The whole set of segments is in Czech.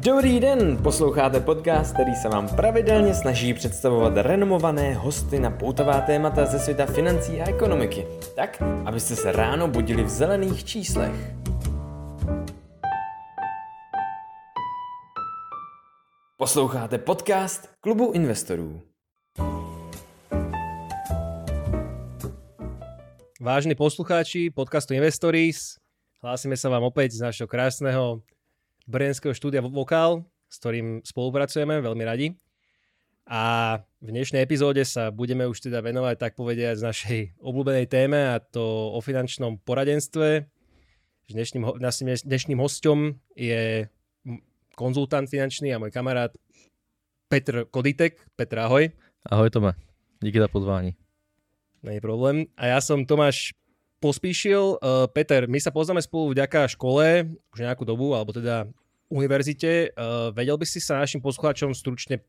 Dobrý den, posloucháte podcast, který se vám pravidelně snaží představovat renomované hosty na poutavá témata ze světa financí a ekonomiky, tak, abyste se ráno budili v zelených číslech. Posloucháte podcast Klubu investorů. Vážni poslucháči podcastu Investories, hlásime sa vám opäť z našho krásneho brněnského štúdia Vokál, s ktorým spolupracujeme veľmi radi. A v dnešnej epizóde sa budeme už teda venovať, tak povediať, z našej obľúbenej téme a to o finančnom poradenstve. Dnešným, naším dnešným hostom je konzultant finančný a môj kamarát Petr Koditek. Petr, ahoj. Ahoj Tome, díky za pozvání. Není problém. A ja som Tomáš Pospíšil. Uh, Peter, my sa poznáme spolu vďaka škole už nejakú dobu, alebo teda univerzite. Uh, vedel by si sa našim poslucháčom stručne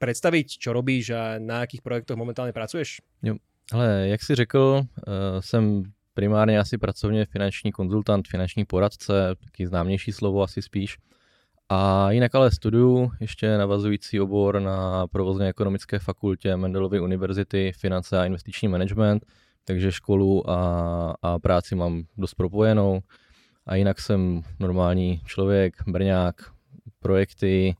představit, čo robíš a na jakých projektech momentálně pracuješ? Jo, ale jak jsi řekl, uh, jsem primárně asi pracovně finanční konzultant, finanční poradce, taky známější slovo asi spíš. A jinak ale studuju ještě navazující obor na provozně ekonomické fakultě Mendelovy univerzity, finance a investiční management, takže školu a, a práci mám dost propojenou. A jinak jsem normální člověk, brňák, projekty.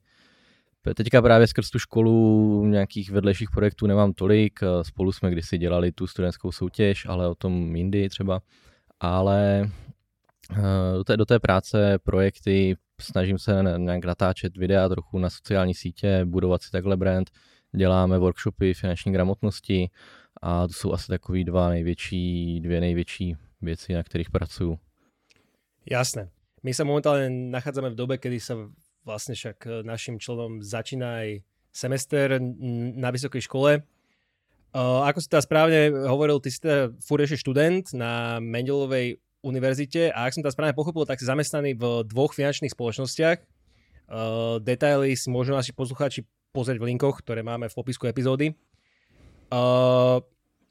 Teďka právě skrz tu školu nějakých vedlejších projektů nemám tolik. Spolu jsme kdysi dělali tu studentskou soutěž, ale o tom jindy třeba. Ale eh, do té, do té práce, projekty, snažím se nějak natáčet videa trochu na sociální sítě, budovat si takhle brand, děláme workshopy finanční gramotnosti a to jsou asi takový dva největší, dvě největší věci, na kterých pracuju. Jasné. My se momentálně nachádzame v době, kdy se vlastně však našim členom začíná aj semester na vysoké škole. Uh, ako si teda správne hovoril, ty si teda furt na Mendelovej univerzite a ak som to správne pochopil, tak si zamestnaný v dvoch finančných spoločnostiach. Uh, detaily si môžu naši poslucháči pozrieť v linkoch, ktoré máme v popisku epizódy.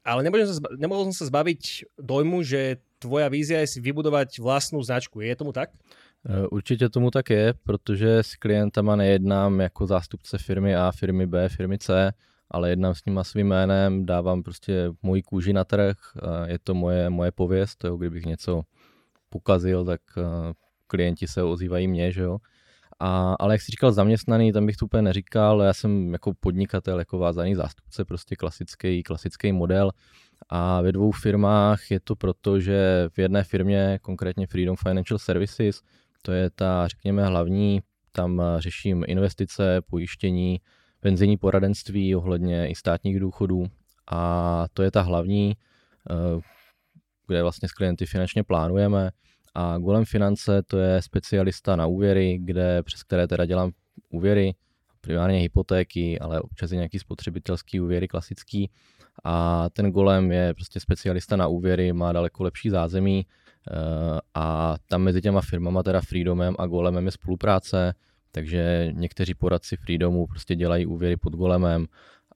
Ale sa, nemohol som sa zbaviť dojmu, že tvoja vízia je si vybudovať vlastnú značku. Je tomu tak? Určitě tomu tak je, protože s klientama nejednám jako zástupce firmy A, firmy B, firmy C, ale jednám s nima svým jménem, dávám prostě můj kůži na trh, je to moje, moje pověst, jo, kdybych něco pokazil, tak klienti se ozývají mě, že jo. A, ale jak jsi říkal zaměstnaný, tam bych to úplně neříkal, já jsem jako podnikatel, jako vázaný zástupce, prostě klasický, klasický model. A ve dvou firmách je to proto, že v jedné firmě, konkrétně Freedom Financial Services, to je ta, řekněme, hlavní, tam řeším investice, pojištění, penzijní poradenství ohledně i státních důchodů. A to je ta hlavní, eh, kde vlastně s klienty finančně plánujeme a Golem Finance to je specialista na úvěry, kde, přes které teda dělám úvěry, primárně hypotéky, ale občas i nějaký spotřebitelský úvěry klasický. A ten Golem je prostě specialista na úvěry, má daleko lepší zázemí eh, a tam mezi těma firmama, teda Freedomem a Golemem je spolupráce, takže někteří poradci Freedomu prostě dělají úvěry pod golemem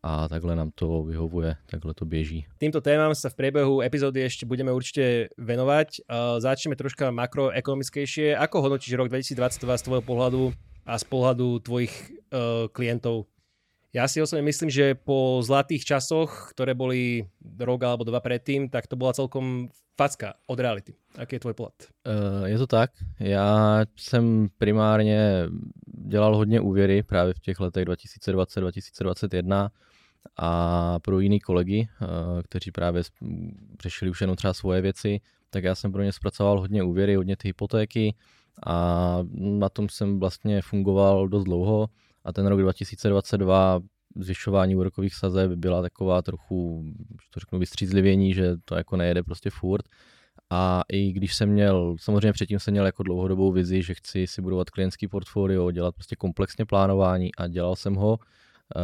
a takhle nám to vyhovuje, takhle to běží. Týmto témám sa v priebehu epizódy ešte budeme určite venovať. Začneme troška makroekonomickejšie. Ako hodnotíš rok 2022 z tvojho pohľadu a z pohľadu tvojich uh, klientov? Ja si osobne myslím, že po zlatých časoch, ktoré boli rok alebo dva predtým, tak to bola celkom facka od reality. Aký je tvoj pohled? Uh, je to tak. Já jsem primárně dělal hodně úvěry právě v těch letech 2020-2021 a pro jiný kolegy, uh, kteří právě řešili už jenom třeba svoje věci, tak já jsem pro ně zpracoval hodně úvěry, hodně ty hypotéky a na tom jsem vlastně fungoval dost dlouho a ten rok 2022 zvyšování úrokových sazeb byla taková trochu, to řeknu, vystřízlivění, že to jako nejede prostě furt. A i když jsem měl, samozřejmě předtím jsem měl jako dlouhodobou vizi, že chci si budovat klientský portfolio, dělat prostě komplexně plánování a dělal jsem ho, eh,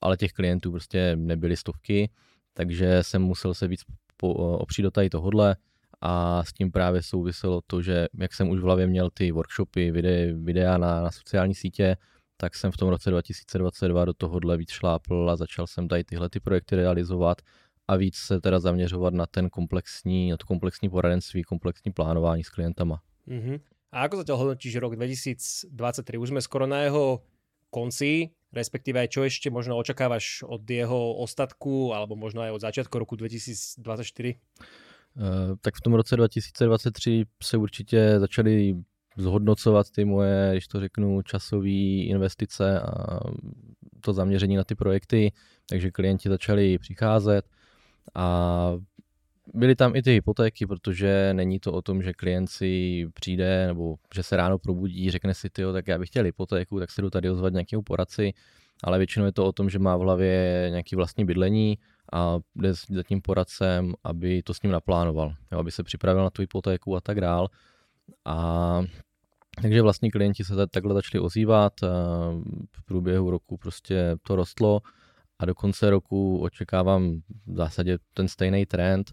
ale těch klientů prostě nebyly stovky, takže jsem musel se víc opřít do tady tohodle a s tím právě souviselo to, že jak jsem už v hlavě měl ty workshopy, videa, videa na, na sociální sítě, tak jsem v tom roce 2022 do tohohle víc šlápl a začal jsem tady tyhle ty projekty realizovat a víc se teda zaměřovat na ten komplexní, na to komplexní poradenství, komplexní plánování s klientama. Mm-hmm. A ako zatiaľ hodnotíš rok 2023? Už sme skoro na jeho konci, respektíve aj čo ešte možno očakávaš od jeho ostatku, alebo možno aj od začiatku roku 2024? Uh, tak v tom roce 2023 se určitě začaly zhodnocovat ty moje, když to řeknu, časové investice a to zaměření na ty projekty, takže klienti začali přicházet a byly tam i ty hypotéky, protože není to o tom, že klient si přijde nebo že se ráno probudí, řekne si, tyjo, tak já bych chtěl hypotéku, tak se jdu tady ozvat nějakému poradci, ale většinou je to o tom, že má v hlavě nějaký vlastní bydlení a jde za tím poradcem, aby to s ním naplánoval, jo, aby se připravil na tu hypotéku a tak dál. A takže vlastní klienti se takhle začali ozývat, v průběhu roku prostě to rostlo a do konce roku očekávám v zásadě ten stejný trend.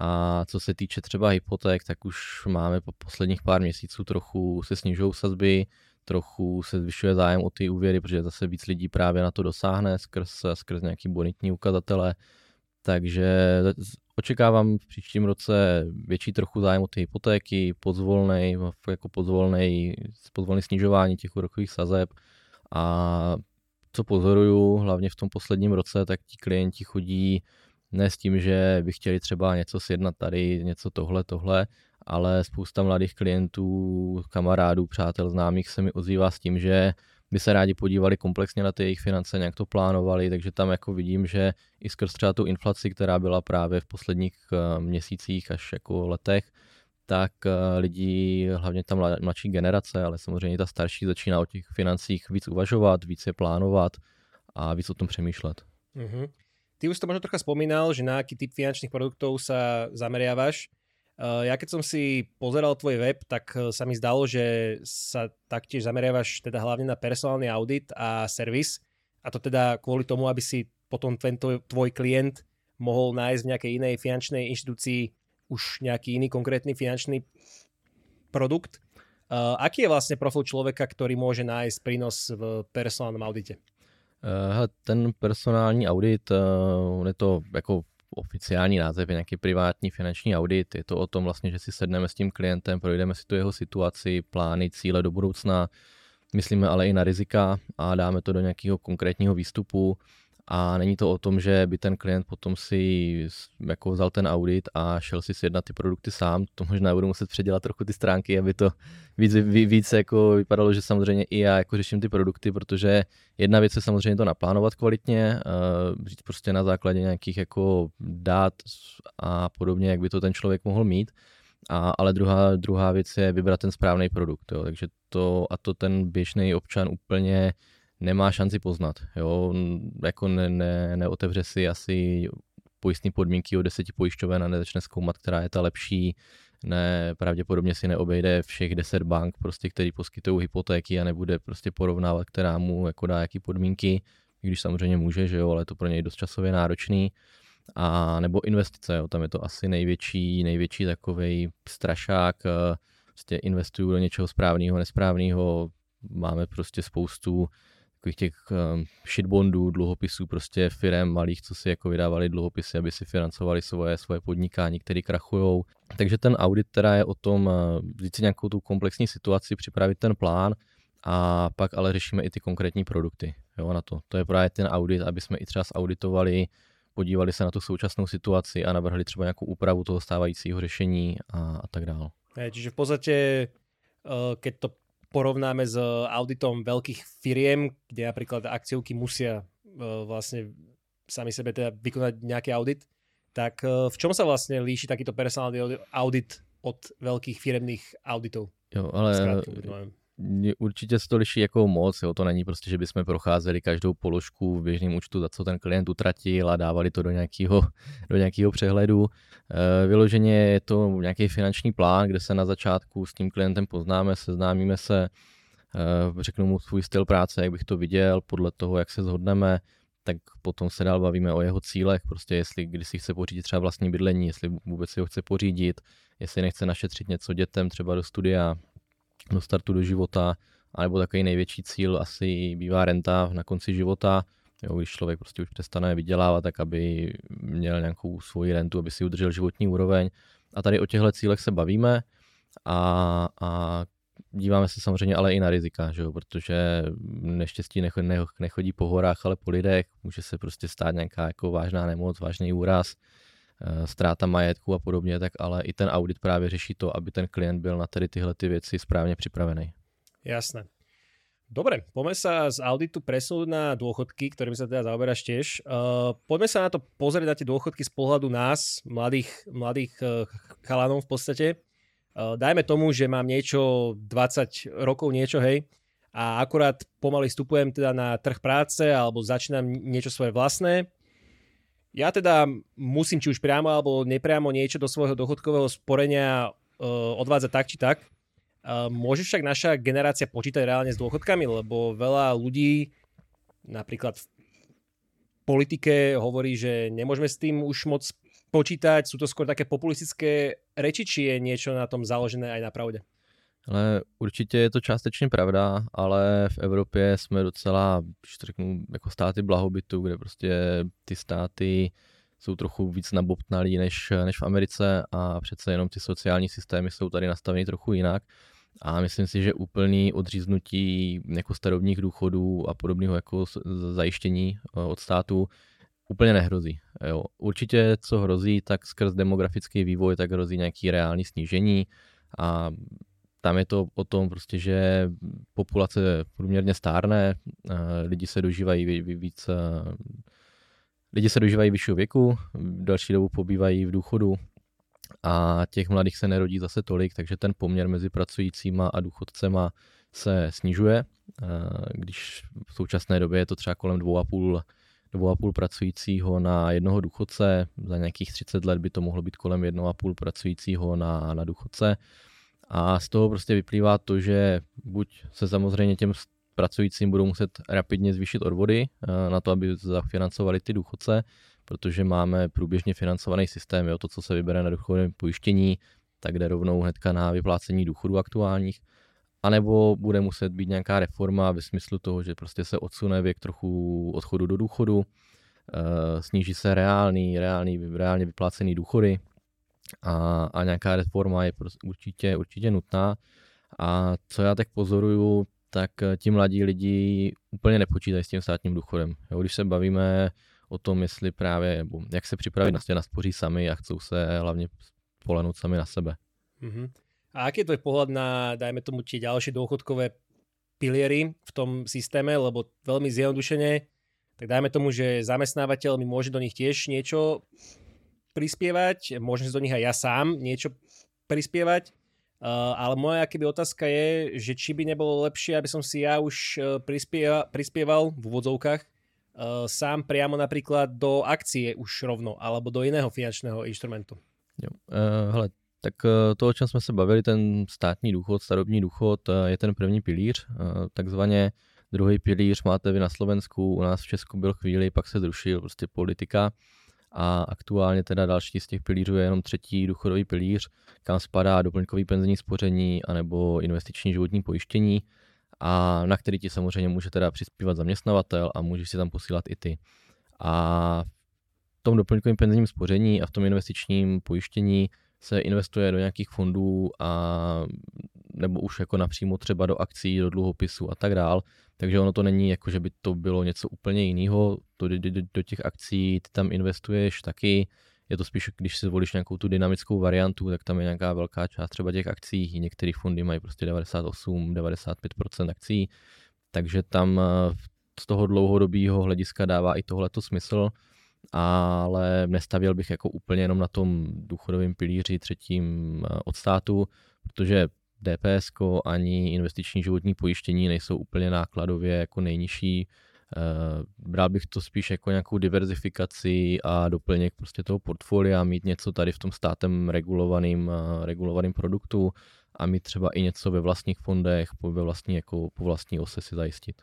A co se týče třeba hypoték, tak už máme po posledních pár měsíců trochu se snižují sazby, trochu se zvyšuje zájem o ty úvěry, protože zase víc lidí právě na to dosáhne skrz, skrz nějaký bonitní ukazatele. Takže očekávám v příštím roce větší trochu zájem o ty hypotéky, pozvolnej, jako pozvolnej, pozvolný snižování těch úrokových sazeb. A co pozoruju, hlavně v tom posledním roce, tak ti klienti chodí ne s tím, že by chtěli třeba něco sjednat tady, něco tohle, tohle, ale spousta mladých klientů, kamarádů, přátel, známých se mi ozývá s tím, že by se rádi podívali komplexně na ty jejich finance, nějak to plánovali, takže tam jako vidím, že i skrz třeba tu inflaci, která byla právě v posledních eh, měsících až jako letech, tak eh, lidi, hlavně ta mladší generace, ale samozřejmě ta starší, začíná o těch financích víc uvažovat, víc je plánovat a víc o tom přemýšlet. Mm-hmm. Ty už to možno trocha spomínal, že na aký typ finančných produktov sa zameriavaš. Eh, ja keď som si pozeral tvoj web, tak eh, sa mi zdalo, že sa taktiež zameriavaš teda hlavne na personálny audit a servis. A to teda kvôli tomu, aby si potom tento tvoj klient mohol nájsť v nejakej inej finančnej inštitúcii už nejaký iný konkrétny finančný produkt. Uh, aký je vlastne profil človeka, ktorý môže nájsť prínos v personálnom audite? Uh, ten personální audit, uh, je to jako oficiální název je nějaký privátní finanční audit. Je to o tom vlastně, že si sedneme s tím klientem, projdeme si tu jeho situaci, plány, cíle do budoucna, myslíme ale i na rizika a dáme to do nějakého konkrétního výstupu a není to o tom, že by ten klient potom si jako vzal ten audit a šel si sjednat ty produkty sám. To možná budu muset předělat trochu ty stránky, aby to víc, víc jako vypadalo, že samozřejmě i já jako řeším ty produkty, protože jedna věc je samozřejmě to naplánovat kvalitně, uh, říct prostě na základě nějakých jako dát a podobně, jak by to ten člověk mohl mít. A, ale druhá, druhá věc je vybrat ten správný produkt. Jo. Takže to a to ten běžný občan úplně nemá šanci poznat. Jo? Jako ne, ne, neotevře si asi pojistné podmínky o deseti pojišťoven a nezačne zkoumat, která je ta lepší, ne, pravděpodobně si neobejde všech deset bank, prostě, který poskytují hypotéky a nebude prostě porovnávat, která mu jako dá jaký podmínky, i když samozřejmě může, že jo, ale to pro něj dost časově náročný. A nebo investice, jo, tam je to asi největší, největší takový strašák, eh, prostě investuju do něčeho správného, nesprávného, máme prostě spoustu takových těch um, shitbondů, dluhopisů prostě firem malých, co si jako vydávali dluhopisy, aby si financovali svoje, svoje podnikání, které krachujou. Takže ten audit teda je o tom uh, vzít si nějakou tu komplexní situaci, připravit ten plán a pak ale řešíme i ty konkrétní produkty jo, na to. To je právě ten audit, aby jsme i třeba zauditovali, podívali se na tu současnou situaci a navrhli třeba nějakou úpravu toho stávajícího řešení a, a tak dále. Čiže v podstatě, uh, keď to porovnáme s auditom veľkých firiem, kde napríklad akciovky musia uh, vlastne sami sebe teda vykonať nejaký audit, tak uh, v čom sa vlastne líši takýto personálny audit od veľkých firemných auditov? Jo, ale určitě se to liší jako moc, jo. to není prostě, že bychom procházeli každou položku v běžném účtu, za co ten klient utratil a dávali to do nějakého, do nějakého přehledu. E, vyloženě je to nějaký finanční plán, kde se na začátku s tím klientem poznáme, seznámíme se, e, řeknu mu svůj styl práce, jak bych to viděl, podle toho, jak se zhodneme, tak potom se dál bavíme o jeho cílech, prostě jestli když si chce pořídit třeba vlastní bydlení, jestli vůbec si ho chce pořídit, jestli nechce našetřit něco dětem třeba do studia, do startu do života, anebo takový největší cíl asi bývá renta na konci života, jo, když člověk prostě už přestane vydělávat, tak aby měl nějakou svoji rentu, aby si udržel životní úroveň. A tady o těchto cílech se bavíme a, a díváme se samozřejmě ale i na rizika, že jo? protože neštěstí nechodí po horách, ale po lidech. Může se prostě stát nějaká jako vážná nemoc, vážný úraz, ztráta majetku a podobně, tak ale i ten audit právě řeší to, aby ten klient byl na tady tyhle ty věci správně připravený. Jasné. Dobre, poďme sa z auditu presunúť na dôchodky, ktorými sa teda zaoberáš tiež. Uh, poďme sa na to pozrieť na tie dôchodky z pohľadu nás, mladých, mladých uh, chalanov v podstate. Uh, dajme tomu, že mám niečo, 20 rokov niečo, hej, a akurát pomaly vstupujem teda na trh práce alebo začínam niečo svoje vlastné. Ja teda musím či už priamo alebo nepriamo niečo do svojho dôchodkového sporenia uh, odvádzať tak či tak. Môže však naša generácia počítať reálne s dôchodkami, lebo veľa ľudí napríklad v politike hovorí, že nemôžeme s tým už moc počítať, sú to skôr také populistické reči, či je niečo na tom založené aj na pravde? Ale určitě je to částečně pravda, ale v Evropě jsme docela, když řeknu, jako státy blahobytu, kde prostě ty státy jsou trochu víc nabobtnalí než, než v Americe a přece jenom ty sociální systémy jsou tady nastaveny trochu jinak. A myslím si, že úplný odříznutí jako starobních důchodů a podobného jako zajištění eh, od státu úplně nehrozí. Jo. Určitě, co hrozí, tak skrz demografický vývoj, tak hrozí nějaký reální snížení a tam je to o tom prostě, že populace průměrně stárne, lidi se dožívají víc, lidi se dožívají vyššího věku, další dobu pobývají v důchodu a těch mladých se nerodí zase tolik, takže ten poměr mezi pracujícíma a důchodcema se snižuje. Když v současné době je to třeba kolem 2,5 2,5 pracujícího na jednoho důchodce, za nějakých 30 let by to mohlo být kolem 1,5 pracujícího na, na důchodce. A z toho prostě vyplývá to, že buď se samozřejmě těm pracujícím budou muset rapidně zvýšit odvody na to, aby zafinancovali ty důchodce, protože máme průběžně financovaný systém, jo, to, co se vybere na důchodovém pojištění, tak jde rovnou hnedka na vyplácení důchodů aktuálních, anebo bude muset být nějaká reforma ve smyslu toho, že prostě se odsune věk trochu odchodu do důchodu, eh, sníží se reálný, reálný, reálně vyplácený důchody a, a nějaká reforma je prostě určitě, určitě nutná. A co já tak pozoruju, tak ti mladí lidi úplně nepočítají s tím státním důchodem. Jo, když se bavíme o tom, jestli právě, jak se připravit na naspoří sami a chcou se hlavně spolehnout sami na sebe. Uh-huh. A aký je tvoj pohľad na, dajme tomu, tie ďalšie dôchodkové piliery v tom systéme, lebo veľmi zjednodušene, tak dajme tomu, že zamestnávateľ mi môže do nich tiež niečo prispievať, môžem si do nich aj ja sám niečo prispievať, uh, ale moja keby otázka je, že či by nebolo lepšie, aby som si ja už uh, prispieva, prispieval v úvodzovkách uh, sám priamo napríklad do akcie už rovno, alebo do jiného finančného instrumentu. Jo. Uh, hele, tak to, o čem jsme se bavili, ten státní důchod, starobní důchod, je ten první pilíř. Takzvaně druhý pilíř máte vy na Slovensku, u nás v Česku byl chvíli, pak se zrušil prostě politika a aktuálně teda další z těch pilířů je jenom třetí důchodový pilíř, kam spadá doplňkový penzijní spoření anebo investiční životní pojištění a na který ti samozřejmě může teda přispívat zaměstnavatel a můžeš si tam posílat i ty. A v tom doplňkovém penzijním spoření a v tom investičním pojištění se investuje do nějakých fondů a nebo už jako napřímo třeba do akcí, do dluhopisů a tak dál. Takže ono to není jako, že by to bylo něco úplně jiného. Do, do, do těch akcí ty tam investuješ taky, je to spíš, když si zvolíš nějakou tu dynamickou variantu, tak tam je nějaká velká část třeba těch akcí. Některé fondy mají prostě 98-95% akcí, takže tam eh, z toho dlouhodobého hlediska dává i tohleto smysl, ale nestavil bych jako úplně jenom na tom důchodovém pilíři třetím eh, od státu, protože DPS ani investiční životní pojištění nejsou úplně nákladově jako nejnižší Eh, bral bych to spíš jako nějakou diverzifikaci a doplněk prostě toho portfolia, mít něco tady v tom státem regulovaným, eh, regulovaným produktu a mít třeba i něco ve vlastních fondech, po, ve vlastní, jako, po vlastní ose si zajistit.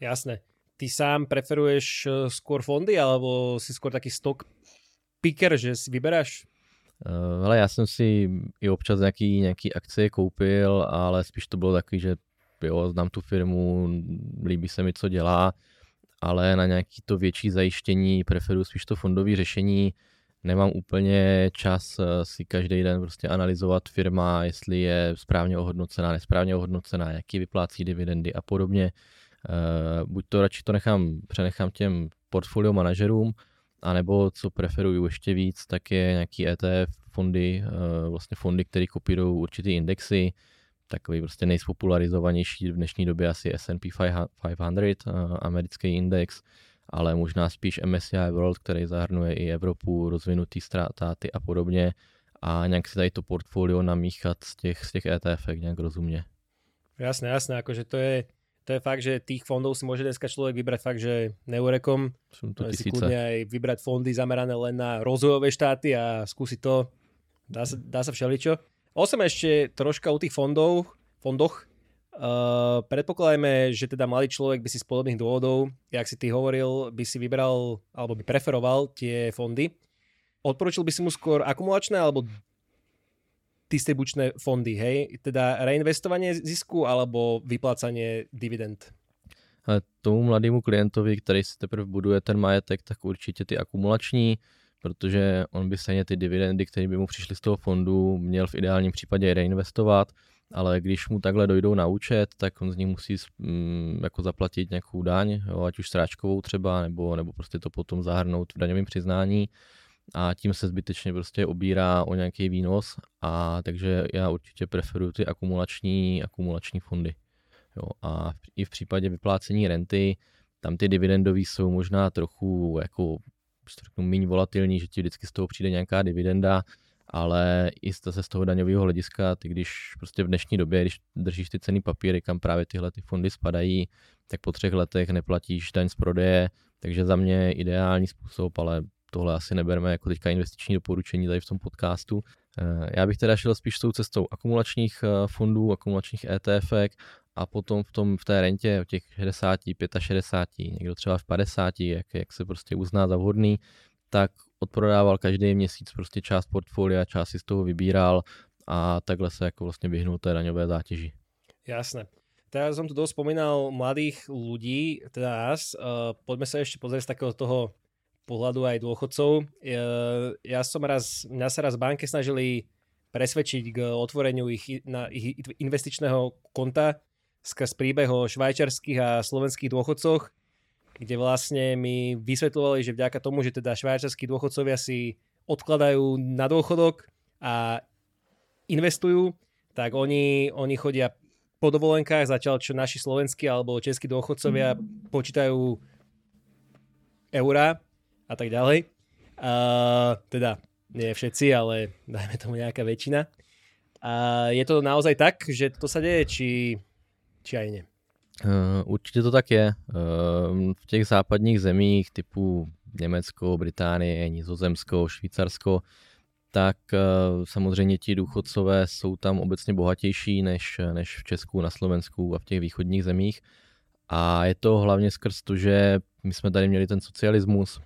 Jasné. Ty sám preferuješ eh, skôr fondy, alebo si skôr taký stock picker, že si vyberáš? Uh, hele, já jsem si i občas nějaký, nějaký akcie koupil, ale spíš to bylo takový, že jo, znám tu firmu, líbí se mi, co dělá, ale na nějaký to větší zajištění preferuji spíš to fondové řešení. nemám úplně čas si každý den prostě analyzovat firma, jestli je správně ohodnocená, nesprávně ohodnocená, jaký vyplácí dividendy a podobně. Buď to radši to nechám, přenechám těm portfolio manažerům, anebo co preferuju ještě víc, tak je nějaký ETF fondy, vlastně fondy, které kopírují určitý indexy, takový prostě nejspopularizovanější v dnešní době asi S&P 500, americký index, ale možná spíš MSCI World, který zahrnuje i Evropu, rozvinutý státy a podobně a nějak si tady to portfolio namíchat z těch, z těch ETF nějak rozumně. Jasné, jasné, akože to je, to je fakt, že tých fondov si môže dneska človek vybrať fakt, že neurekom. Sú to si kľudne aj vybrať fondy zamerané len na rozvojové štáty a skúsiť to. Dá sa, dá sa všeličo. Osem ešte troška u tých fondov, fondoch. Uh, predpokladajme, že teda mladý človek by si z podobných dôvodov, jak si ty hovoril, by si vybral alebo by preferoval tie fondy. Odporučil by si mu skôr akumulačné alebo distribučné fondy, hej? Teda reinvestovanie zisku alebo vyplácanie dividend? Ale tomu mladému klientovi, který si teprve buduje ten majetek, tak určitě ty akumulační, protože on by stejně ty dividendy, které by mu přišly z toho fondu, měl v ideálním případě reinvestovat, ale když mu takhle dojdou na účet, tak on z nich musí mm, jako zaplatit nějakou daň, jo, ať už sráčkovou třeba, nebo, nebo prostě to potom zahrnout v daňovém přiznání a tím se zbytečně prostě obírá o nějaký výnos a takže já určitě preferuji ty akumulační, akumulační fondy. Jo, a i v případě vyplácení renty, tam ty dividendový jsou možná trochu jako řeknu, méně volatilní, že ti vždycky z toho přijde nějaká dividenda, ale i zase z toho daňového hlediska, ty když prostě v dnešní době, když držíš ty ceny papíry, kam právě tyhle ty fondy spadají, tak po třech letech neplatíš daň z prodeje, takže za mě ideální způsob, ale tohle asi nebereme jako teďka investiční doporučení tady v tom podcastu. Eh, já bych teda šel spíš tou cestou akumulačních eh, fondů, akumulačních ETF a potom v, tom, v té rentě o těch 60, 65, někdo třeba v 50, jak, jak se prostě uzná za vhodný, tak odprodával každý měsíc prostě část portfolia, část si z toho vybíral a takhle se jako vlastně vyhnul té daňové zátěži. Jasné. Teraz som tu dosť spomínal mladých ľudí, teda nás. Uh, poďme sa ešte pozrieť z takého toho pohľadu aj dôchodcov. Uh, ja som raz, mňa sa raz v banke snažili presvedčiť k otvoreniu ich, na, ich investičného konta skrz príbeh o švajčarských a slovenských dôchodcoch kde vlastne mi vysvetľovali, že vďaka tomu, že teda švajčarskí dôchodcovia si odkladajú na dôchodok a investujú, tak oni, oni chodia po dovolenkách, začal čo naši slovenskí alebo českí dôchodcovia počítajú eurá a tak ďalej. Uh, teda nie všetci, ale dajme tomu nejaká väčšina. A je to naozaj tak, že to sa deje, či, či aj nie? Uh, určitě to tak je. Uh, v těch západních zemích typu Německo, Británie, Nizozemsko, Švýcarsko, tak uh, samozřejmě ti důchodcové jsou tam obecně bohatější než, než v Česku, na Slovensku a v těch východních zemích. A je to hlavně skrz to, že my jsme tady měli ten socialismus,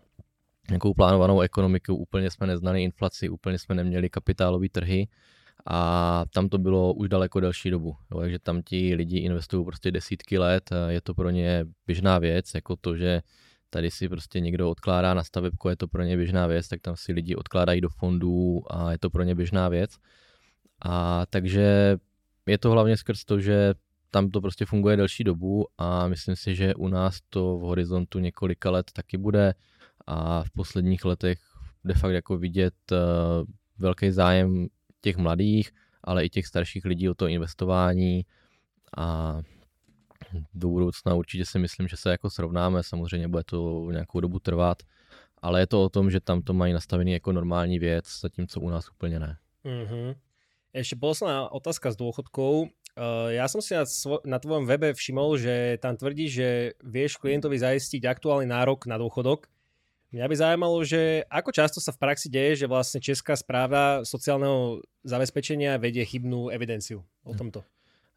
nějakou plánovanou ekonomiku, úplně jsme neznali inflaci, úplně jsme neměli kapitálové trhy a tam to bylo už daleko delší dobu. Jo, takže tam ti lidi investují prostě desítky let, je to pro ně běžná věc, jako to, že tady si prostě někdo odkládá na stavebku, je to pro ně běžná věc, tak tam si lidi odkládají do fondů a je to pro ně běžná věc. A takže je to hlavně skrz to, že tam to prostě funguje delší dobu a myslím si, že u nás to v horizontu několika let taky bude a v posledních letech de facto jako vidět uh, velký zájem těch mladých, ale i těch starších lidí o to investování a do budoucna určitě si myslím, že se jako srovnáme, samozřejmě bude to nějakou dobu trvat, ale je to o tom, že tam to mají nastavený jako normální věc, zatímco u nás úplně ne. Mm-hmm. Ešte posledná otázka s dôchodkou. Uh, ja som si na, svo- na tvojom webe všimol, že tam tvrdí, že vieš klientovi zaistiť aktuálny nárok na dôchodok Mňa by zaujímalo, že ako často sa v praxi deje, že vlastne Česká správa sociálneho zabezpečenia vedie chybnú evidenciu o tomto?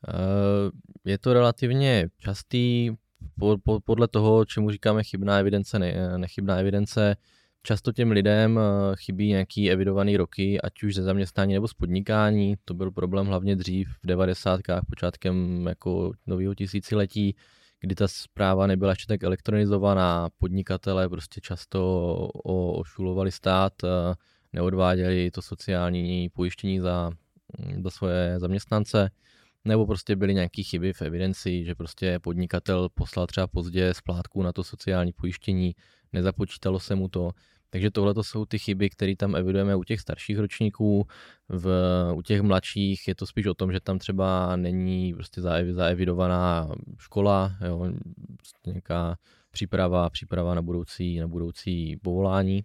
Uh, je to relativně častý, po, po, podle toho, čemu říkáme chybná evidence, ne, nechybná evidence, často těm lidem chybí nějaký evidovaný roky, ať už ze zaměstnání nebo z podnikání. To byl problém hlavně dřív v 90. počátkem jako nového tisíciletí kdy ta zpráva nebyla ještě tak elektronizovaná, podnikatele prostě často ošulovali stát, neodváděli to sociální pojištění za, do svoje zaměstnance, nebo prostě byly nějaké chyby v evidenci, že prostě podnikatel poslal třeba pozdě splátku na to sociální pojištění, nezapočítalo se mu to, takže tohle to jsou ty chyby, které tam evidujeme u těch starších ročníků. V, u těch mladších je to spíš o tom, že tam třeba není prostě zaevidovaná škola, jo, prostě nějaká příprava, příprava na budoucí, na budoucí povolání.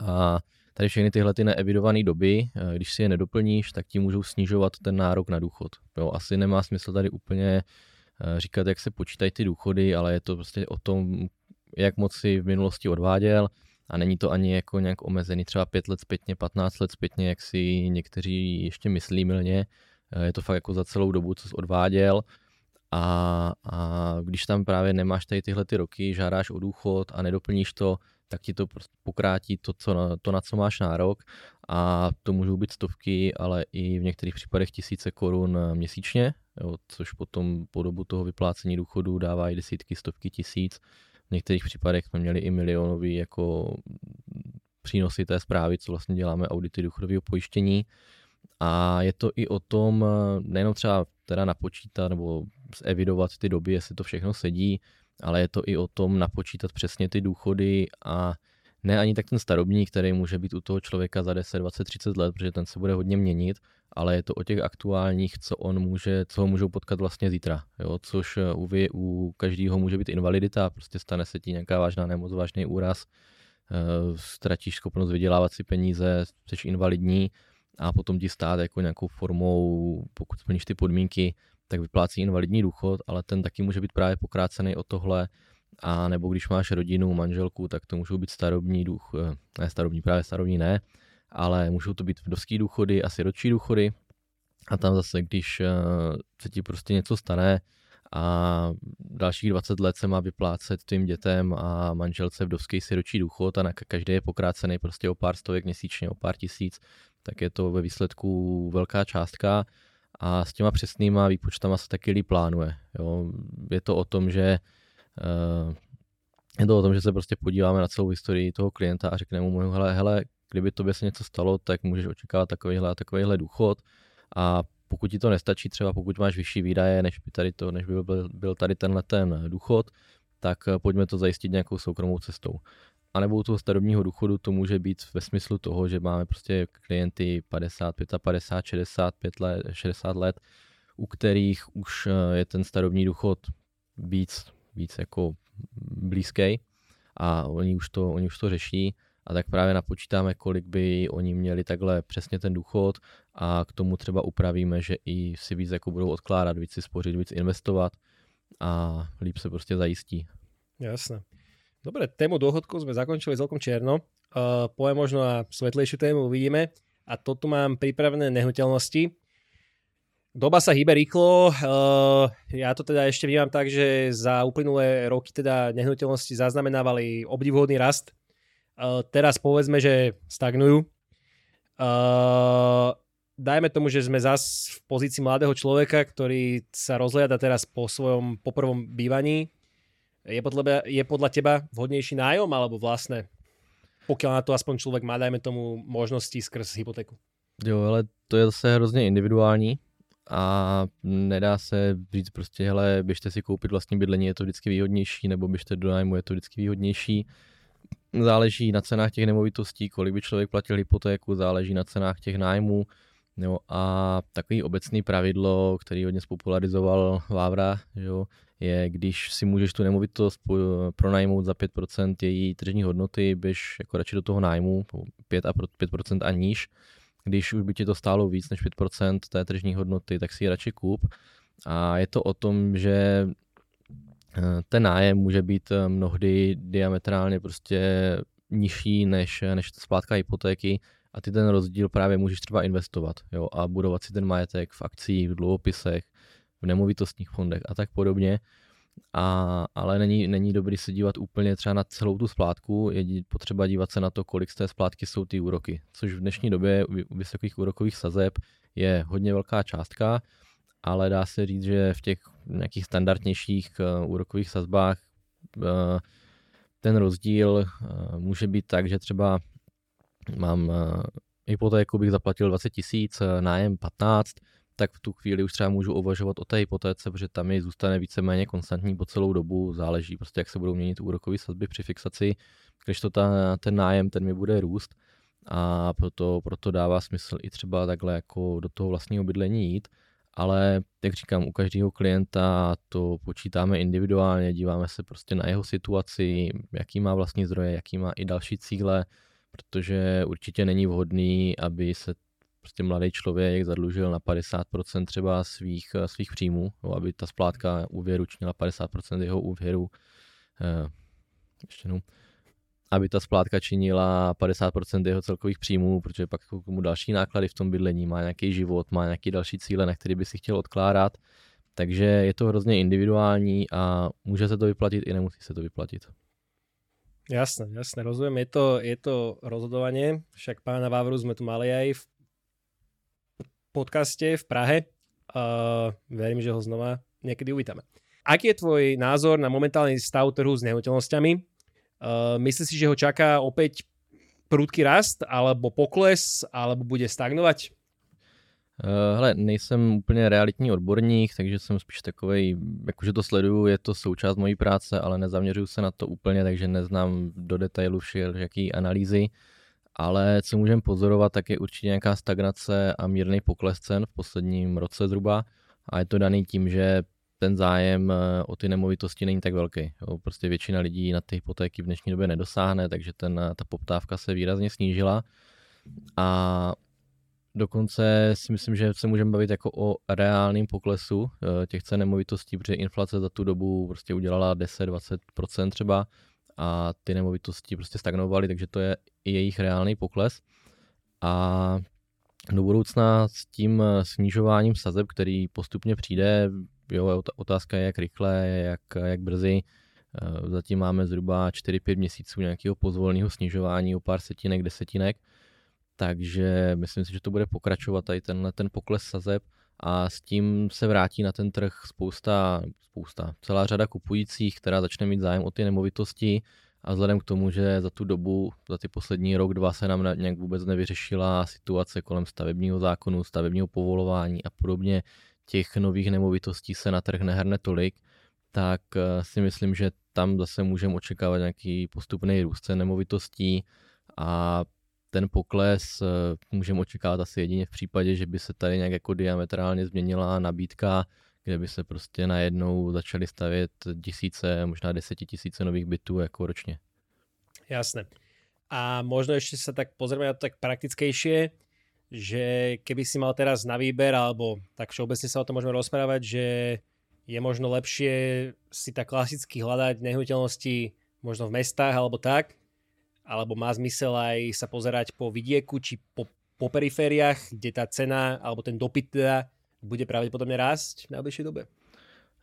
A tady všechny tyhle ty neevidované doby, eh, když si je nedoplníš, tak ti můžou snižovat ten nárok na důchod. Jo, asi nemá smysl tady úplně eh, říkat, jak se počítají ty důchody, ale je to prostě o tom, jak moc si v minulosti odváděl, a není to ani jako nějak omezený třeba 5 let zpětně, 15 let zpětně, jak si někteří ještě myslí milně. Eh, je to fakt jako za celou dobu, co jsi odváděl. A, a když tam právě nemáš tady tyhle ty roky, žádáš o důchod a nedoplníš to, tak ti to prostě pokrátí to, co na, to, na co máš nárok. A to můžou být stovky, ale i v některých případech tisíce korun měsíčně, jo, což potom po dobu toho vyplácení důchodu dává i desítky, stovky tisíc v některých případech jsme měli i milionový jako přínosy té zprávy, co vlastně děláme audity důchodového pojištění. A je to i o tom, nejenom třeba teda napočítat nebo evidovat ty doby, jestli to všechno sedí, ale je to i o tom napočítat přesně ty důchody a ne ani tak ten starobní, který může být u toho člověka za 10, 20, 30 let, protože ten se bude hodně měnit, ale je to o těch aktuálních, co on může, co ho můžou potkat vlastně zítra, jo? což eh, u, u každého může být invalidita, prostě stane se ti nějaká vážná nemoc, vážný úraz, eh, ztratíš schopnost vydělávat si peníze, jsi invalidní a potom ti stát jako nějakou formou, pokud splníš ty podmínky, tak vyplácí invalidní důchod, ale ten taky může být právě pokrácený o tohle, a nebo když máš rodinu, manželku, tak to můžou být starobní duch, eh, ne starobní, právě starobní ne, ale můžou to být vdovský důchody a sirotčí důchody. A tam zase, když eh, se ti prostě něco stane a dalších 20 let se má vyplácet tvým dětem a manželce vdovský sirotčí důchod a na každý je pokrácený prostě o pár stovek měsíčně, o pár tisíc, tak je to ve výsledku velká částka a s těma přesnýma výpočtama se taky líp plánuje. Jo. Je to o tom, že je to o tom, že se prostě podíváme na celou historii toho klienta a řekneme mu, hele, hele, kdyby tobě se něco stalo, tak můžeš očekávat takovýhle, takovýhle důchod a pokud ti to nestačí, třeba pokud máš vyšší výdaje, než by, tady to, než by byl, byl tady tenhle ten důchod, tak eh, pojďme to zajistit nějakou soukromou cestou. A nebo u toho starobního důchodu to může být ve smyslu toho, že máme prostě klienty 50, 55, 65 let, 60 let, u kterých už eh, je ten starobní důchod víc, víc jako blízký a oni už to, oni už to řeší a tak právě napočítáme, kolik by oni měli takhle přesně ten důchod a k tomu třeba upravíme, že i si víc jako budou odkládat, víc si spořit, víc investovat a líp se prostě zajistí. Jasné. Dobre, tému dôchodkov sme zakončili celkom čierno. Uh, poviem možno na svetlejšiu tému, uvidíme. A to tu mám pripravené nehnuteľnosti. Doba sa hýbe rýchlo. Uh, ja to teda ešte vnímam tak, že za uplynulé roky teda nehnuteľnosti zaznamenávali obdivhodný rast. Uh, teraz povedzme, že stagnujú. Uh, dajme tomu, že sme zas v pozícii mladého človeka, ktorý sa rozhliada teraz po svojom poprvom bývaní je podľa, je podľa teba vhodnejší nájom alebo vlastné? Pokiaľ na to aspoň člověk má, dajme tomu, možnosti skrz hypotéku. Jo, ale to je zase hrozně individuální a nedá se říct prostě, hele, běžte si koupit vlastní bydlení, je to vždycky výhodnější, nebo běžte do nájmu, je to vždycky výhodnější. Záleží na cenách těch nemovitostí, kolik by člověk platil hypotéku, záleží na cenách těch nájmů. Jo, a takový obecný pravidlo, který hodně spopularizoval Vávra, jo, je, když si můžeš tu nemovitost pronajmout za 5% její tržní hodnoty, běž jako radši do toho nájmu, 5 a 5% a níž. Když už by ti to stálo víc než 5% té tržní hodnoty, tak si ji radši kup. A je to o tom, že eh, ten nájem může být eh, mnohdy diametrálně prostě nižší než, než splátka hypotéky a ty ten rozdíl právě můžeš třeba investovat jo, a budovat si ten majetek v akcích, v dluhopisech, v nemovitostních fondech a tak podobně. A, ale není, není dobrý se dívat úplně třeba na celou tu splátku, je potřeba dívat se na to, kolik z té splátky jsou ty úroky, což v dnešní době u vysokých úrokových sazeb je hodně velká částka, ale dá se říct, že v těch nějakých standardnějších uh, úrokových sazbách uh, ten rozdíl uh, může být tak, že třeba mám hypotéku, bych zaplatil 20 tisíc, nájem 15, tak v tu chvíli už třeba můžu uvažovat o té hypotéce, protože tam mi zůstane víceméně konstantní po celou dobu, záleží prostě, jak se budou měnit úrokové sazby při fixaci, když to ta, ten nájem, ten mi bude růst. A proto, proto dává smysl i třeba takhle jako do toho vlastního bydlení jít, ale jak říkám, u každého klienta to počítáme individuálně, díváme se prostě na jeho situaci, jaký má vlastní zdroje, jaký má i další cíle, protože určitě není vhodný, aby se prostě mladý člověk zadlužil na 50% třeba svých, svých příjmů, no, aby ta splátka úvěru činila 50% jeho úvěru. Eh, ještě no, aby ta splátka činila 50% jeho celkových příjmů, protože pak mu další náklady v tom bydlení, má nějaký život, má nějaký další cíle, na který by si chtěl odkládat. Takže je to hrozně individuální a může se to vyplatit i nemusí se to vyplatit. Jasné, jasné, rozumím. Je to, je to rozhodovanie, však pána Vávru sme tu mali aj v podcaste v Prahe. Uh, verím, že ho znova niekedy uvítame. Aký je tvoj názor na momentálny stav trhu s nehnuteľnosťami? Uh, myslíš si, že ho čaká opäť prudký rast, alebo pokles, alebo bude stagnovať? Uh, hele, nejsem úplně realitní odborník, takže jsem spíš takový, jakože to sleduju, je to součást mojí práce, ale nezaměřuju se na to úplně, takže neznám do detailu jaký analýzy. Ale co můžeme pozorovat, tak je určitě nějaká stagnace a mírný pokles cen v posledním roce zhruba. A je to daný tím, že ten zájem eh, o ty nemovitosti není tak velký. Jo. Prostě většina lidí na ty hypotéky v dnešní době nedosáhne, takže ten, ta poptávka se výrazně snížila. A Dokonce si myslím, že se můžeme bavit jako o reálném poklesu eh, těch cen nemovitostí, protože inflace za tu dobu prostě udělala 10-20% třeba a ty nemovitosti prostě stagnovaly, takže to je i jejich reálný pokles. A do budoucna s tím eh, snižováním sazeb, který postupně přijde, jo, otázka je, jak rychle, jak, jak brzy. Eh, zatím máme zhruba 4-5 měsíců nějakého pozvolného snižování o pár setinek, desetinek takže myslím si, že to bude pokračovat tady tenhle ten pokles sazeb a s tím se vrátí na ten trh spousta, spousta, celá řada kupujících, která začne mít zájem o ty nemovitosti. A vzhledem k tomu, že za tu dobu, za ty poslední rok, dva se nám nějak vůbec nevyřešila situace kolem stavebního zákonu, stavebního povolování a podobně, těch nových nemovitostí se na trh nehrne tolik, tak eh, si myslím, že tam zase můžeme očekávat nějaký postupný růst cen nemovitostí a ten pokles eh, můžeme očekávat asi jedině v případě, že by se tady nějak jako diametrálně změnila nabídka, kde by se prostě najednou začaly stavět tisíce, možná desetitisíce nových bytů jako ročně. Jasné. A možno ešte sa tak pozrieme na to tak praktickejšie, že keby si mal teraz na výber, alebo tak všeobecne sa o tom môžeme rozprávať, že je možno lepšie si tak klasicky hľadať nehnuteľnosti možno v mestách alebo tak, alebo má zmysel aj sa pozerať po vidieku či po, po perifériách, kde tá cena alebo ten dopyt teda bude pravděpodobně rásť v nejbližší době?